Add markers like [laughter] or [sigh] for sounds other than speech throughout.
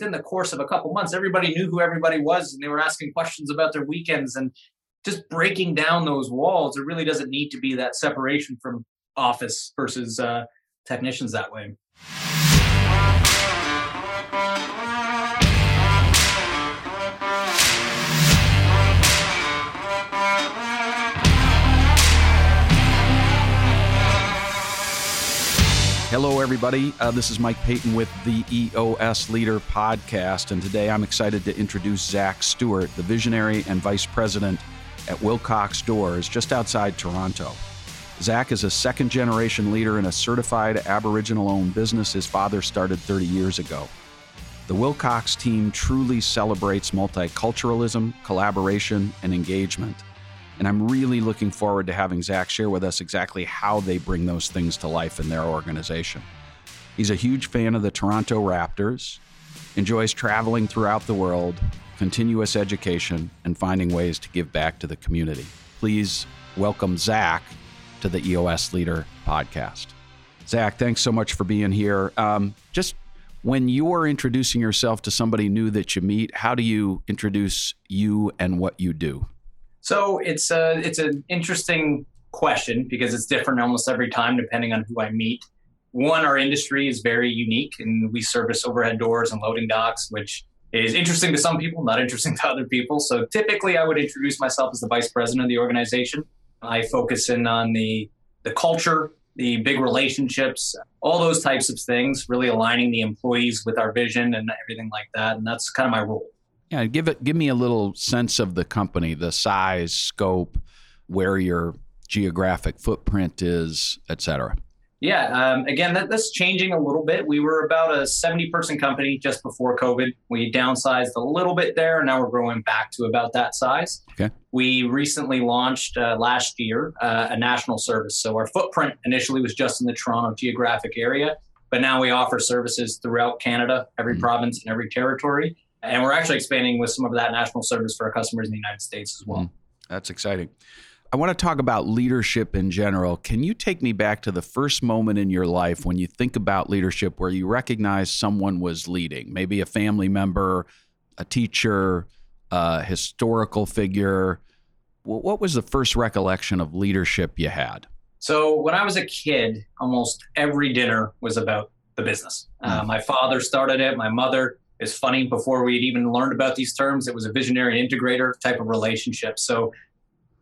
within the course of a couple months, everybody knew who everybody was and they were asking questions about their weekends and just breaking down those walls. There really doesn't need to be that separation from office versus uh, technicians that way. Hello, everybody. Uh, this is Mike Paton with the EOS Leader Podcast, and today I'm excited to introduce Zach Stewart, the visionary and vice president at Wilcox Doors, just outside Toronto. Zach is a second generation leader in a certified Aboriginal owned business his father started 30 years ago. The Wilcox team truly celebrates multiculturalism, collaboration, and engagement. And I'm really looking forward to having Zach share with us exactly how they bring those things to life in their organization. He's a huge fan of the Toronto Raptors, enjoys traveling throughout the world, continuous education, and finding ways to give back to the community. Please welcome Zach to the EOS Leader podcast. Zach, thanks so much for being here. Um, just when you're introducing yourself to somebody new that you meet, how do you introduce you and what you do? So it's a it's an interesting question because it's different almost every time depending on who I meet. One, our industry is very unique, and we service overhead doors and loading docks, which is interesting to some people, not interesting [laughs] to other people. So typically, I would introduce myself as the vice president of the organization. I focus in on the the culture, the big relationships, all those types of things, really aligning the employees with our vision and everything like that. And that's kind of my role. Yeah, give it give me a little sense of the company, the size, scope, where your geographic footprint is, et cetera. Yeah, um, again, that, that's changing a little bit. We were about a 70 person company just before COVID. We downsized a little bit there, and now we're growing back to about that size. Okay. We recently launched uh, last year uh, a national service. So our footprint initially was just in the Toronto geographic area, but now we offer services throughout Canada, every mm-hmm. province and every territory. And we're actually expanding with some of that national service for our customers in the United States as well. Mm, that's exciting. I want to talk about leadership in general. Can you take me back to the first moment in your life when you think about leadership where you recognize someone was leading, maybe a family member, a teacher, a historical figure? What was the first recollection of leadership you had? So, when I was a kid, almost every dinner was about the business. Mm. Uh, my father started it, my mother is funny before we had even learned about these terms. It was a visionary integrator type of relationship. So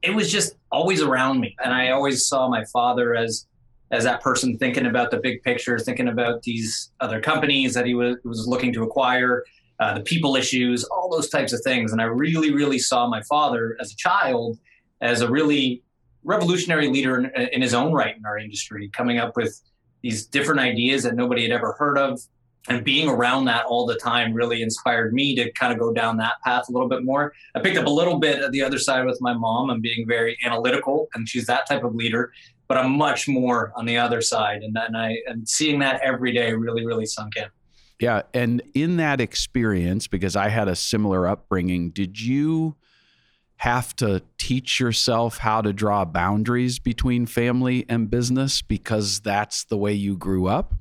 it was just always around me. And I always saw my father as as that person thinking about the big picture, thinking about these other companies that he was, was looking to acquire, uh, the people issues, all those types of things. And I really, really saw my father as a child as a really revolutionary leader in, in his own right in our industry, coming up with these different ideas that nobody had ever heard of, and being around that all the time really inspired me to kind of go down that path a little bit more. I picked up a little bit of the other side with my mom and being very analytical, and she's that type of leader. But I'm much more on the other side, and and I and seeing that every day really really sunk in. Yeah, and in that experience, because I had a similar upbringing, did you? have to teach yourself how to draw boundaries between family and business because that's the way you grew up?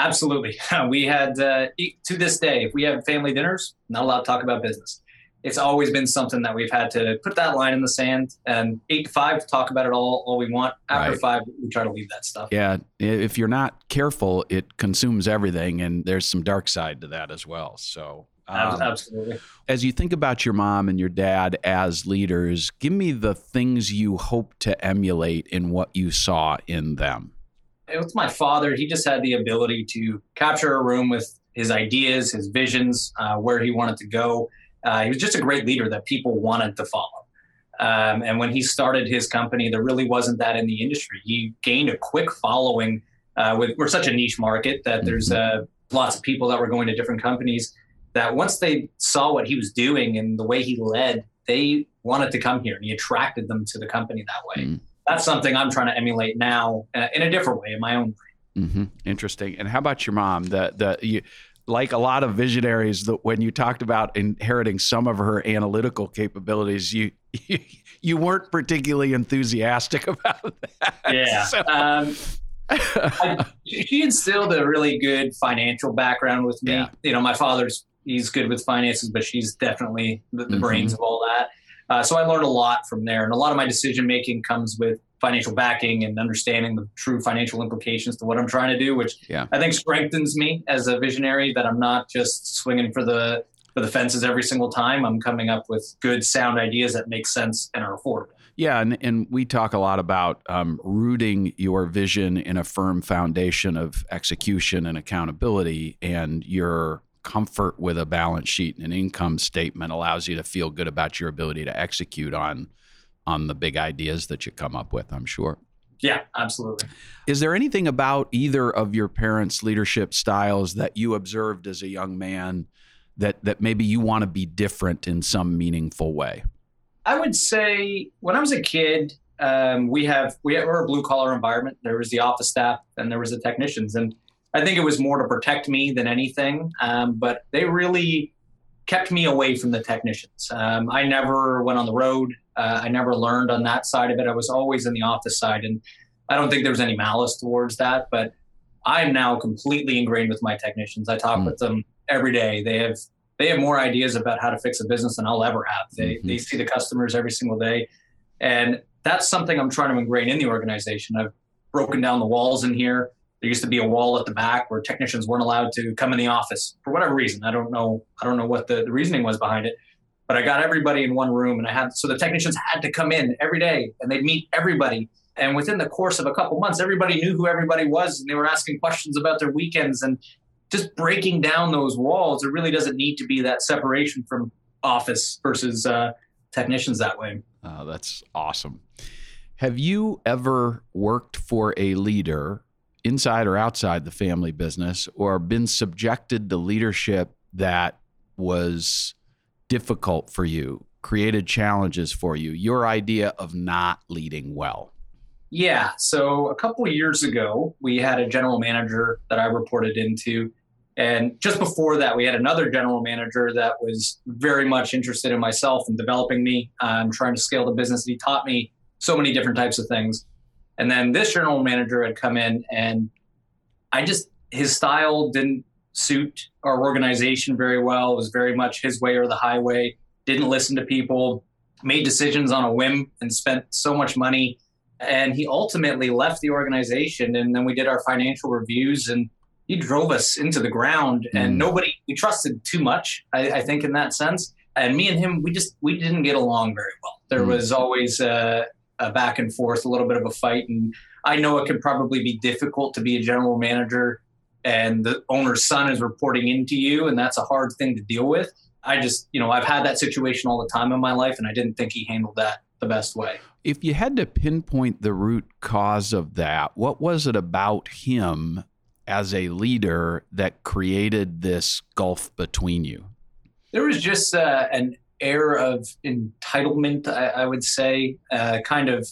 Absolutely. [laughs] We had, uh, to this day, if we have family dinners, not allowed to talk about business. It's always been something that we've had to put that line in the sand and eight to five, talk about it all, all we want. After right. five, we try to leave that stuff. Yeah. If you're not careful, it consumes everything. And there's some dark side to that as well. So, um, Absolutely. As you think about your mom and your dad as leaders, give me the things you hope to emulate in what you saw in them with my father, he just had the ability to capture a room with his ideas, his visions, uh, where he wanted to go. Uh, he was just a great leader that people wanted to follow. Um, and when he started his company, there really wasn't that in the industry. He gained a quick following. Uh, with, we're such a niche market that there's mm-hmm. uh, lots of people that were going to different companies. That once they saw what he was doing and the way he led, they wanted to come here, and he attracted them to the company that way. Mm that's something I'm trying to emulate now uh, in a different way in my own brain. Mm-hmm. Interesting. And how about your mom? The the you, like a lot of visionaries, that when you talked about inheriting some of her analytical capabilities, you you, you weren't particularly enthusiastic [laughs] about that. Yeah. So. Um, I, she instilled a really good financial background with me. Yeah. You know, my father's he's good with finances, but she's definitely the, the Mhm. brains of all that. Uh, so I learned a lot from there, and a lot of my decision making comes with financial backing and understanding the true financial implications to what I'm trying to do, which Yeah. I think strengthens me as a visionary. That I'm not just swinging for the for the fences every single time. I'm coming up with good, sound ideas that make sense and are affordable. Yeah, and, and we talk a lot about um, rooting your vision in a firm foundation of execution and accountability, and your comfort with a balance sheet and an income statement allows you to feel good about your ability to execute on on the big ideas that you come up with. I'm sure. Yeah, absolutely. Is there anything about either of your parents' leadership styles that you observed as a young man that that maybe you want to be different in some meaningful way? I would say when I was a kid, um, we have we we're a blue collar environment. There was the office staff and there was the technicians, and I think it was more to protect me than anything. Um, but they really kept me away from the technicians. Um, I never went on the road. Uh, I never learned on that side of it. I was always in the office side, and I don't think there was any malice towards that. But I'm now completely ingrained with my technicians. I talk Mm. with them every day. They have they have more ideas about how to fix a business than I'll ever have. They Mhm. they see the customers every single day, and that's something I'm trying to ingrain in the organization. I've broken down the walls in here. There used to be a wall at the back where technicians weren't allowed to come in the office for whatever reason. I don't know. I don't know what the, the reasoning was behind it. But I got everybody in one room, and I had so the technicians had to come in every day, and they'd meet everybody. And within the course of a couple months, everybody knew who everybody was, and they were asking questions about their weekends and just breaking down those walls. There really doesn't need to be that separation from office versus uh, technicians that way. Oh, that's awesome. Have you ever worked for a leader inside or outside the family business or been subjected to leadership that was difficult for you, created challenges for you, your idea of not leading well? Yeah. So a couple years ago, we had a general manager that I reported into. And just before that, we had another general manager that was very much interested in myself and developing me, um, trying to scale the business. He taught me so many different types of things. And then this general manager had come in, and I just, his style didn't suit our organization very well. It was very much his way or the highway, didn't listen to people, made decisions on a whim, and spent so much money and he ultimately left the organization and then we did our financial reviews and he drove us into the ground and Mm. nobody we trusted too much I, I think in that sense and me and him we just we didn't get along very well there Mm. was always a, a back and forth a little bit of a fight. And i know it can probably be difficult to be a general manager and the owner's son is reporting into you and that's a hard thing to deal with. I just you know i've had that situation all the time in my life and i didn't think he handled that the best way. If you had to pinpoint the root cause of that, what was it about him as a leader that created this gulf between you? There was just uh, an air of entitlement, I, I would say. Uh, kind of,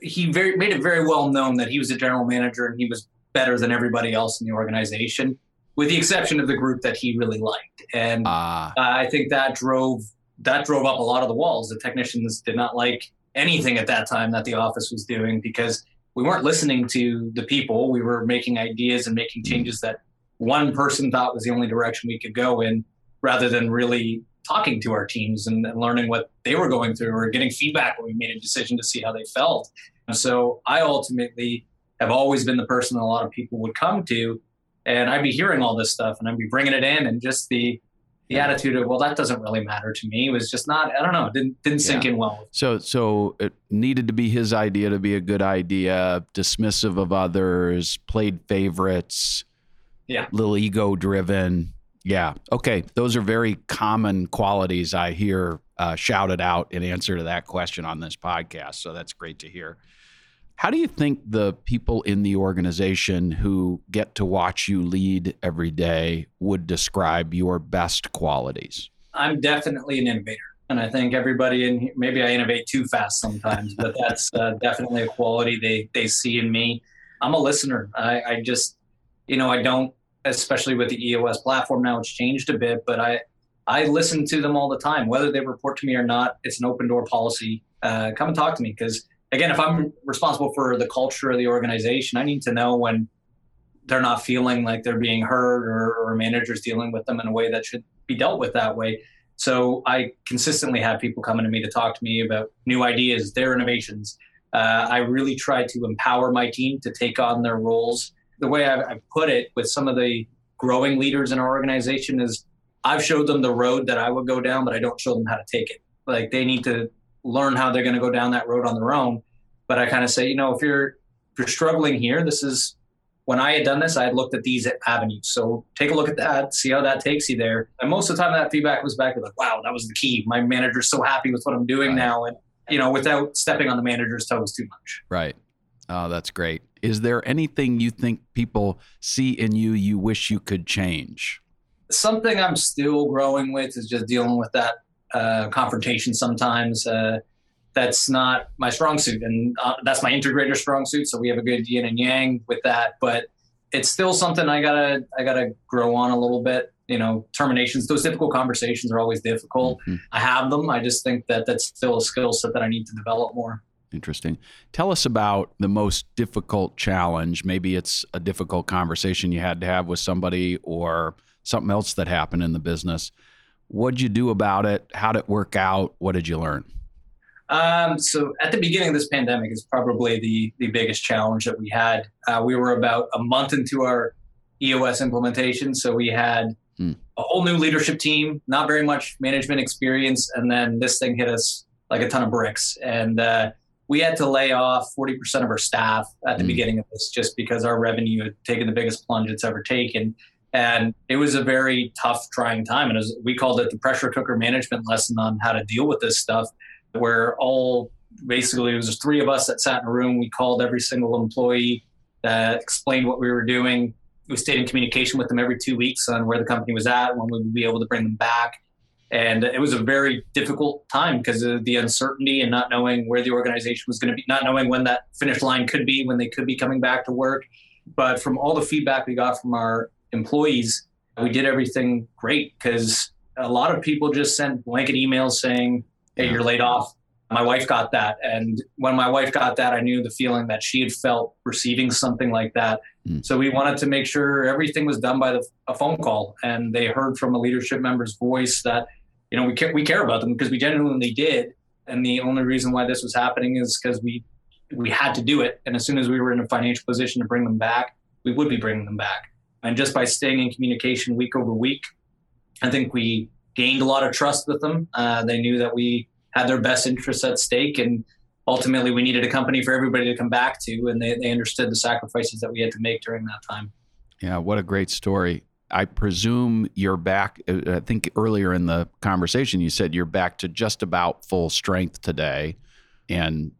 he very made it very well known that he was a general manager and he was better than everybody else in the organization, with the exception of the group that he really liked. And Ah, I think that drove that drove up a lot of the walls. The technicians did not like anything at that time that the office was doing because we weren't listening to the people. We were making ideas and making changes that one person thought was the only direction we could go in, rather than really talking to our teams and, and learning what they were going through or getting feedback when we made a decision to see how they felt. And so I ultimately have always been the person that a lot of people would come to, and I'd be hearing all this stuff and I'd be bringing it in, and just the the attitude of well that doesn't really matter to me was just not i don't know didn't didn't sink Yeah. in well so so it needed to be his idea to be a good idea, dismissive of others, played favorites, Yeah. little ego driven. Yeah. Okay. Those are very common qualities I hear uh, shouted out in answer to that question on this podcast. So that's great to hear. How do you think the people in the organization who get to watch you lead every day would describe your best qualities? i'm definitely an innovator and i think everybody in here maybe i innovate too fast sometimes but that's uh, definitely a quality they they see in me i'm a listener I, I just you know i don't especially with the eos platform now it's changed a bit but i i listen to them all the time whether they report to me or not it's an open door policy uh, come and talk to me because again if i'm responsible for the culture of the organization i need to know when they're not feeling like they're being heard or, or managers dealing with them in a way that should be dealt with that way. So I consistently have people coming to me to talk to me about new ideas, their innovations. Uh, I really try to empower my team to take on their roles. The way I've, I've put it with some of the growing leaders in our organization is I've showed them the road that I would go down, but I don't show them how to take it. Like they need to learn how they're going to go down that road on their own. But I kind of say, you know, if you're if you're struggling here, this is when I had done this, I had looked at these avenues. So take a look at that, see how that takes you there. And most of the time, that feedback was back with like, "Wow, that was the key. My manager's so happy with what I'm doing right. now," and you know, without stepping on the manager's toes too much. Right. Oh, that's great. Is there anything you think people see in you you wish you could change? Something I'm still growing with is just dealing with that uh, confrontation sometimes. Uh, that's not my strong suit, and uh, that's my integrator strong suit. So we have a good yin and yang with that, but it's still something I gotta I gotta grow on a little bit. You know, terminations, those difficult conversations are always difficult. Mm-hmm. I have them. I just think that that's still a skill set that I need to develop more. Interesting. Tell us about the most difficult challenge. Maybe it's a difficult conversation you had to have with somebody or something else that happened in the business. What'd you do about it? How did it work out? What did you learn? Um, so at the beginning of this pandemic is probably the the biggest challenge that we had. Uh, we were about a month into our EOS implementation, so we had hmm. a whole new leadership team, not very much management experience, and then this thing hit us like a ton of bricks, and uh, we had to lay off forty percent of our staff at the hmm. beginning of this, just because our revenue had taken the biggest plunge it's ever taken. And it was a very tough, trying time. And was, we called it the pressure cooker management lesson on how to deal with this stuff where all basically it was just three of us that sat in a room. We called every single employee that explained what we were doing. We stayed in communication with them every two weeks on where the company was at, when we would be able to bring them back. And it was a very difficult time because of the uncertainty and not knowing where the organization was going to be, not knowing when that finish line could be, when they could be coming back to work. But from all the feedback we got from our employees, we did everything great because a lot of people just sent blanket emails saying, hey, you're laid off. My wife got that. And when my wife got that, I knew the feeling that she had felt receiving something like that. Mm. So we wanted to make sure everything was done by the, a phone call. And they heard from a leadership member's voice that, you know, we care, we care about them because we genuinely did. And the only reason why this was happening is because we we had to do it. And as soon as we were in a financial position to bring them back, we would be bringing them back. And just by staying in communication week over week, I think we gained a lot of trust with them. Uh, they knew that we had their best interests at stake, and ultimately we needed a company for everybody to come back to, and they, they understood the sacrifices that we had to make during that time. Yeah, what a great story. I presume you're back. Uh, I think earlier in the conversation you said you're back to just about full strength today. And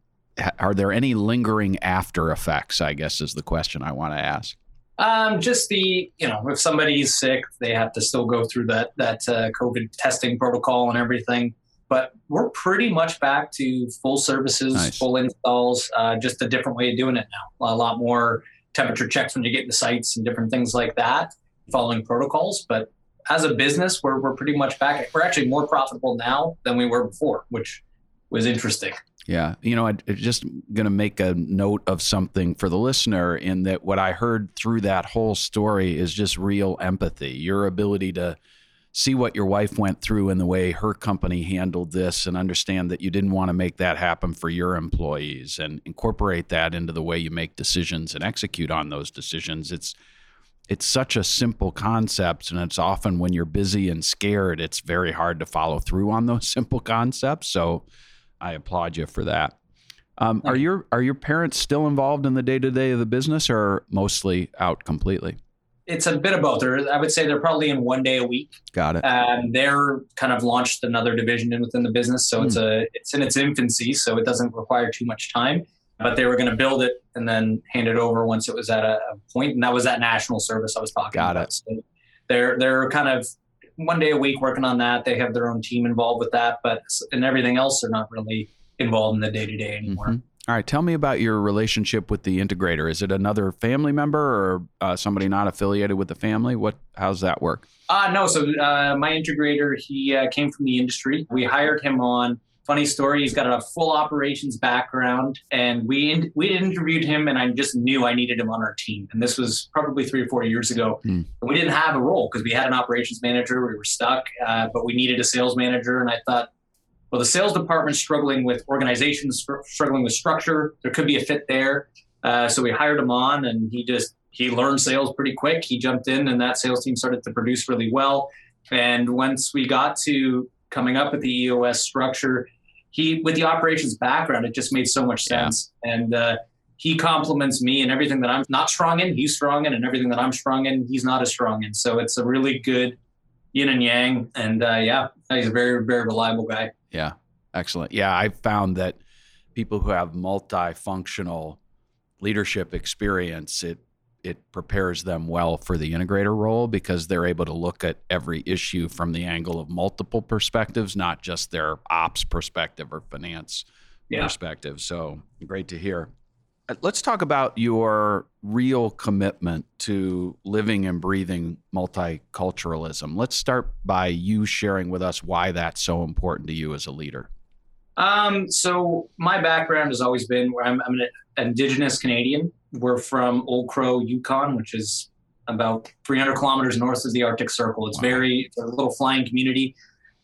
are there any lingering after effects? I guess is the question I want to ask. Um, just the you know, if somebody's sick, they have to still go through that that uh, COVID testing protocol and everything. But we're pretty much back to full services, nice. full installs, uh, just a different way of doing it now. A lot more temperature checks when you get the sites and different things like that, following protocols. But as a business, we're we're pretty much back. We're actually more profitable now than we were before, which was interesting. Yeah. You know, I'm just going to make a note of something for the listener in that what I heard through that whole story is just real empathy, your ability to see what your wife went through and the way her company handled this and understand that you didn't want to make that happen for your employees and incorporate that into the way you make decisions and execute on those decisions. It's it's such a simple concept and it's often when you're busy and scared it's very hard to follow through on those [laughs] simple concepts. So I applaud you for that. Um, are your are your parents still involved in the day to day of the business, or mostly out completely? It's a bit of both. They're, I would say they're probably in one day a week. Got it. Um, they're kind of launched another division in within the business, so mm. it's hmm. a it's in its infancy, so it doesn't require too much time. But they were going to build it and then hand it over once it was at a, a point, and that was that national service I was talking Got about. It. So they're they're kind of one day a week working on that. They have their own team involved with that, but and everything else, they're not really involved in the day to day anymore. Mm-hmm. All right, tell me about your relationship with the integrator. Is it another family member or uh, somebody not affiliated with the family? What? How's that work? Uh, no. So uh, my integrator, he uh, came from the industry. We hired him on funny story. He's got a full operations background, and we we interviewed him, and I just knew I needed him on our team. And this was probably three or four years ago. Mm. we didn't have a role because we had an operations manager. We were stuck, uh, but we needed a sales manager. And I thought, well, the sales department's struggling with organizations, struggling with structure. There could be a fit there. Uh, so we hired him on, and he just he learned sales pretty quick. He jumped in, and that sales team started to produce really well. And once we got to coming up with the EOS structure, he with the operations background, it just made so much sense. Yeah. And uh, he complements me and everything that I'm not strong in, he's strong in, and everything that I'm strong in, he's not as strong in. So it's a really good yin and yang. And uh, yeah, he's a very, very reliable guy. Yeah, excellent. Yeah, I found that people who have multifunctional leadership experience, it it prepares them well for the integrator role because they're able to look at every issue from the angle of multiple perspectives, not just their ops perspective or finance yeah. perspective. So great to hear. Uh, let's talk about your real commitment to living and breathing multiculturalism. Let's start by you sharing with us why that's so important to you as a leader. Um, so my background has always been where I'm, I'm an indigenous Canadian. We're from Old Crow, Yukon, which is about 300 kilometers north of the Arctic Circle. It's wow. very it's a little flying community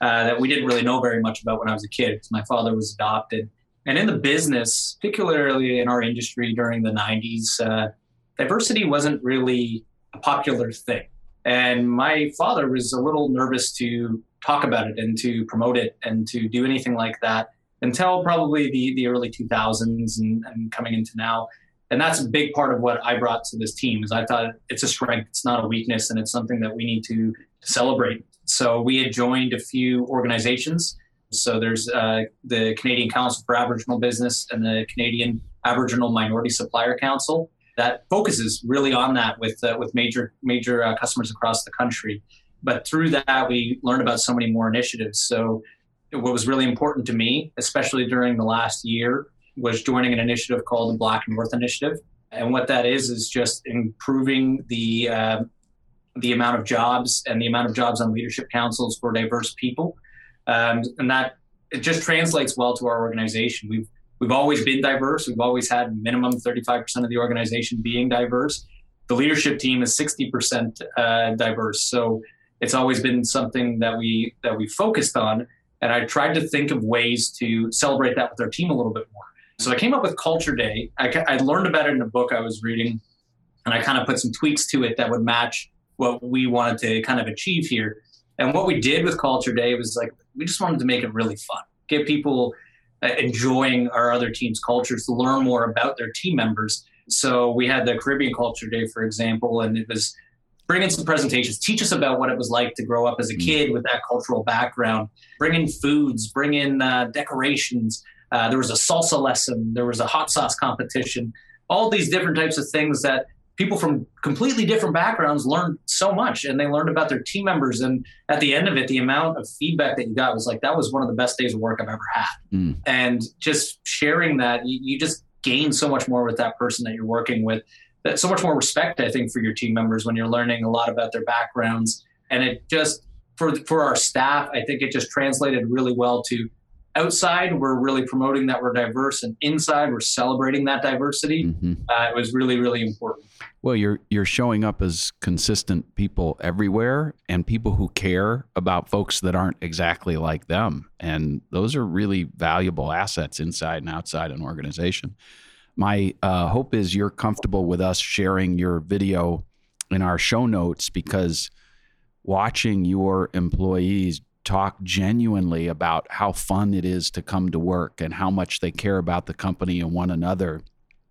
uh, that we didn't really know very much about when I was a kid. Because my father was adopted, and in the business, particularly in our industry during the 90s, uh, diversity wasn't really a popular thing. And my father was a little nervous to talk about it and to promote it and to do anything like that until probably the, the early 2000s and, and coming into now and that's a big part of what I brought to this team is I thought it's a strength, it's not a weakness, and it's something that we need to celebrate. So we had joined a few organizations. So there's uh, the Canadian Council for Aboriginal Business and the Canadian Aboriginal Minority Supplier Council that focuses really on that with uh, with major major uh, customers across the country. But through that, we learned about so many more initiatives. So what was really important to me, especially during the last year, was joining an initiative called the Black North Initiative. And what that is is just improving the uh, the amount of jobs and the amount of jobs on leadership councils for diverse people, um, and that it just translates well to our organization. We've we've always been diverse. We've always had minimum 35% of the organization being diverse. The leadership team is 60% uh, diverse, so it's always been something that we that we focused on. And I tried to think of ways to celebrate that with our team a little bit more. So I came up with Culture Day. I, I learned about it in a book I was reading, and I kind of put some tweaks to it that would match what we wanted to kind of achieve here. And what we did with Culture Day was like we just wanted to make it really fun, get people uh, enjoying our other teams' cultures, to learn more about their team members. So we had the Caribbean Culture Day, for example, and it was bring in some presentations, teach us about what it was like to grow up as a mm. kid with that cultural background, bring in foods, bring in uh, decorations, uh, there was a salsa lesson. There was a hot sauce competition. All these different types of things that people from completely different backgrounds learned so much and they learned about their team members and at the end of it the amount of feedback that you got was like that was one of the best days of work i've ever had mm. and just sharing that you, you, just gain so much more with that person that you're working with that so much more respect i think for your team members when you're learning a lot about their backgrounds and it just for for our staff i think it just translated really well to outside we're really promoting that we're diverse and inside we're celebrating that diversity. Mm-hmm. uh, it was really really important. Well you're you're showing up as consistent people everywhere and people who care about folks that aren't exactly like them. And those are really valuable assets inside and outside an organization. My uh, hope is you're comfortable with us sharing your video in our show notes because watching your employees talk genuinely about how fun it is to come to work and how much they care about the company and one another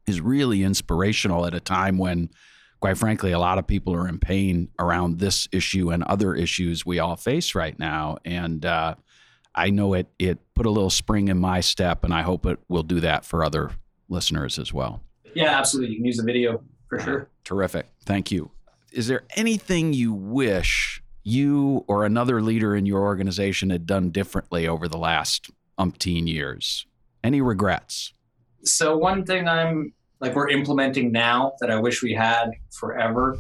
is really inspirational at a time when quite frankly a lot of people are in pain around this issue and other issues we all face right now. And uh, i know it it put a little spring in my step and i hope it will do that for other listeners as well. Yeah absolutely. You can use the video for sure. Terrific. Thank you. Is there anything you wish you or another leader in your organization had done differently over the last umpteen years? Any regrets? So, one thing I'm like we're implementing now that I wish we had forever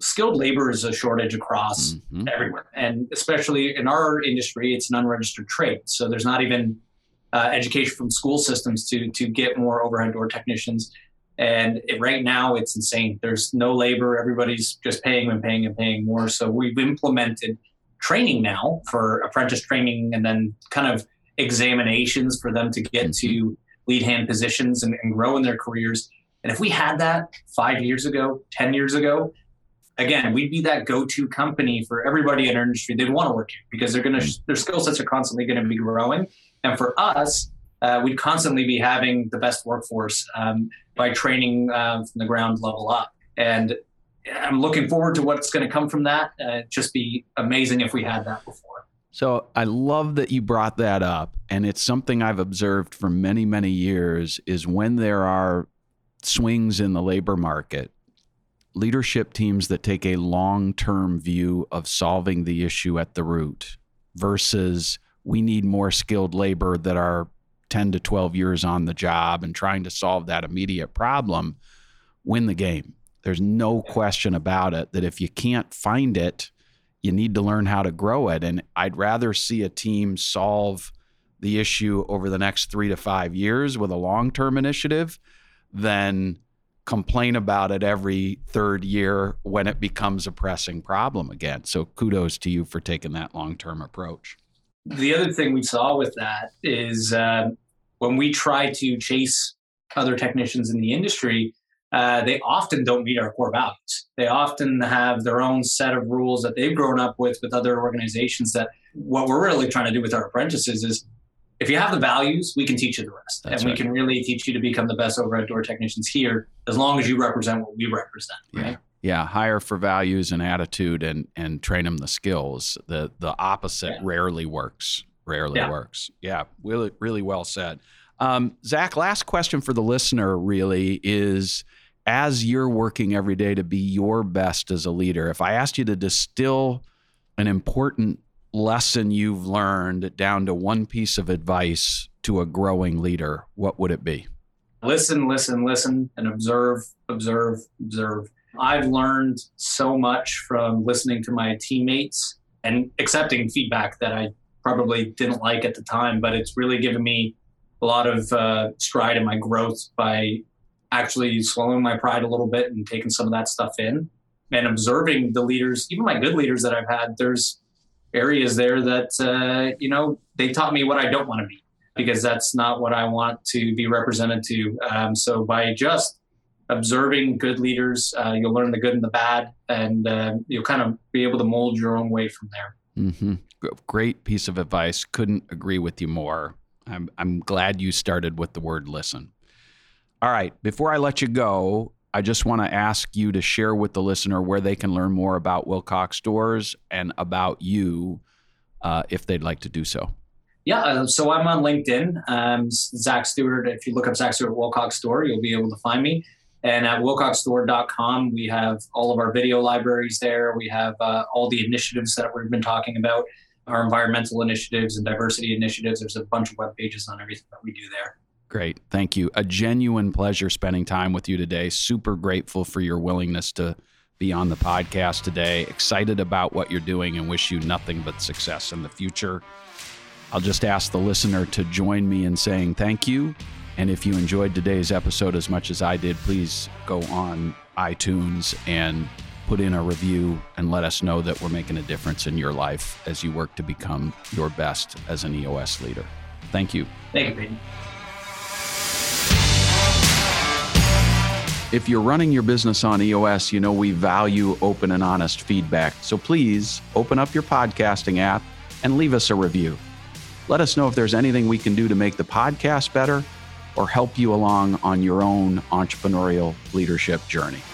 skilled labor is a shortage across mm-hmm. everywhere. And especially in our industry, it's an unregistered trade. So, there's not even uh, education from school systems to to get more overhead door technicians. And it, right now, it's insane. There's no labor. Everybody's just paying and paying and paying more. So we've implemented training now for apprentice training and then kind of examinations for them to get to mm-hmm. lead hand positions and, and grow in their careers. And if we had that five years ago, 10 years ago, again, we'd be that go-to company for everybody in our industry. They'd want to work here because they're going to, mm-hmm. their skill sets are constantly going to be growing. And for us, uh, we'd constantly be having the best workforce um, by training uh, from the ground level up. And I'm looking forward to what's going to come from that. Uh, just be amazing if we had that before. So I love that you brought that up, and it's something I've observed for many, many years. Is when there are swings in the labor market, leadership teams that take a long-term view of solving the issue at the root versus we need more skilled labor that are 10 to 12 years on the job and trying to solve that immediate problem win the game. There's no question about it that if you can't find it, you need to learn how to grow it. And I'd rather see a team solve the issue over the next three to five years with a long term initiative than complain about it every third year when it becomes a pressing problem again. So kudos to you for taking that long term approach. The other thing we saw with that is uh, when we try to chase other technicians in the industry, uh, they often don't meet our core values. They often have their own set of rules that they've grown up with with other organizations. That what we're really trying to do with our apprentices is, if you have the values, we can teach you the rest, That's and right. we can really teach you to become the best overhead door technicians here, as long as you represent what we represent. Right? Yeah. Hire for values and attitude, and and train them the skills. The the opposite yeah. rarely works. Rarely yeah. works. Yeah, really really well said. Um, Zach, last question for the listener really is as you're working every day to be your best as a leader, if I asked you to distill an important lesson you've learned down to one piece of advice to a growing leader, what would it be? Listen, listen, listen, and observe, observe, observe. I've learned so much from listening to my teammates and accepting feedback that I probably didn't like at the time, but it's really given me a lot of uh, stride in my growth by actually swallowing my pride a little bit and taking some of that stuff in and observing the leaders, even my good leaders that I've had. There's areas there that uh, you know they taught me what I don't want to be because that's not what I want to be represented to. Um, so by just observing good leaders, uh, you'll learn the good and the bad, and uh, you'll kind of be able to mold your own way from there. Mm-hmm. Great piece of advice. Couldn't agree with you more. I'm I'm glad you started with the word listen. All right. Before I let you go, I just want to ask you to share with the listener where they can learn more about Wilcox Doors and about you uh, if they'd like to do so. Yeah, uh, so I'm on LinkedIn. Um, Zach Stewart. If you look up Zach Stewart Wilcox Door, you'll be able to find me. And at wilcoxdoor.com, we have all of our video libraries there. We have uh, all the initiatives that we've been talking about, our environmental initiatives and diversity initiatives. There's a bunch of web pages on everything that we do there. Great. Thank you. A genuine pleasure spending time with you today. Super grateful for your willingness to be on the podcast today. Excited about what you're doing and wish you nothing but success in the future. I'll just ask the listener to join me in saying thank you. And if you enjoyed today's episode as much as I did, please go on iTunes and put in a review and let us know that we're making a difference in your life as you work to become your best as an EOS leader. Thank you. Thank you, Paton. If you're running your business on EOS, you know we value open and honest feedback. So please open up your podcasting app and leave us a review. Let us know if there's anything we can do to make the podcast better or help you along on your own entrepreneurial leadership journey.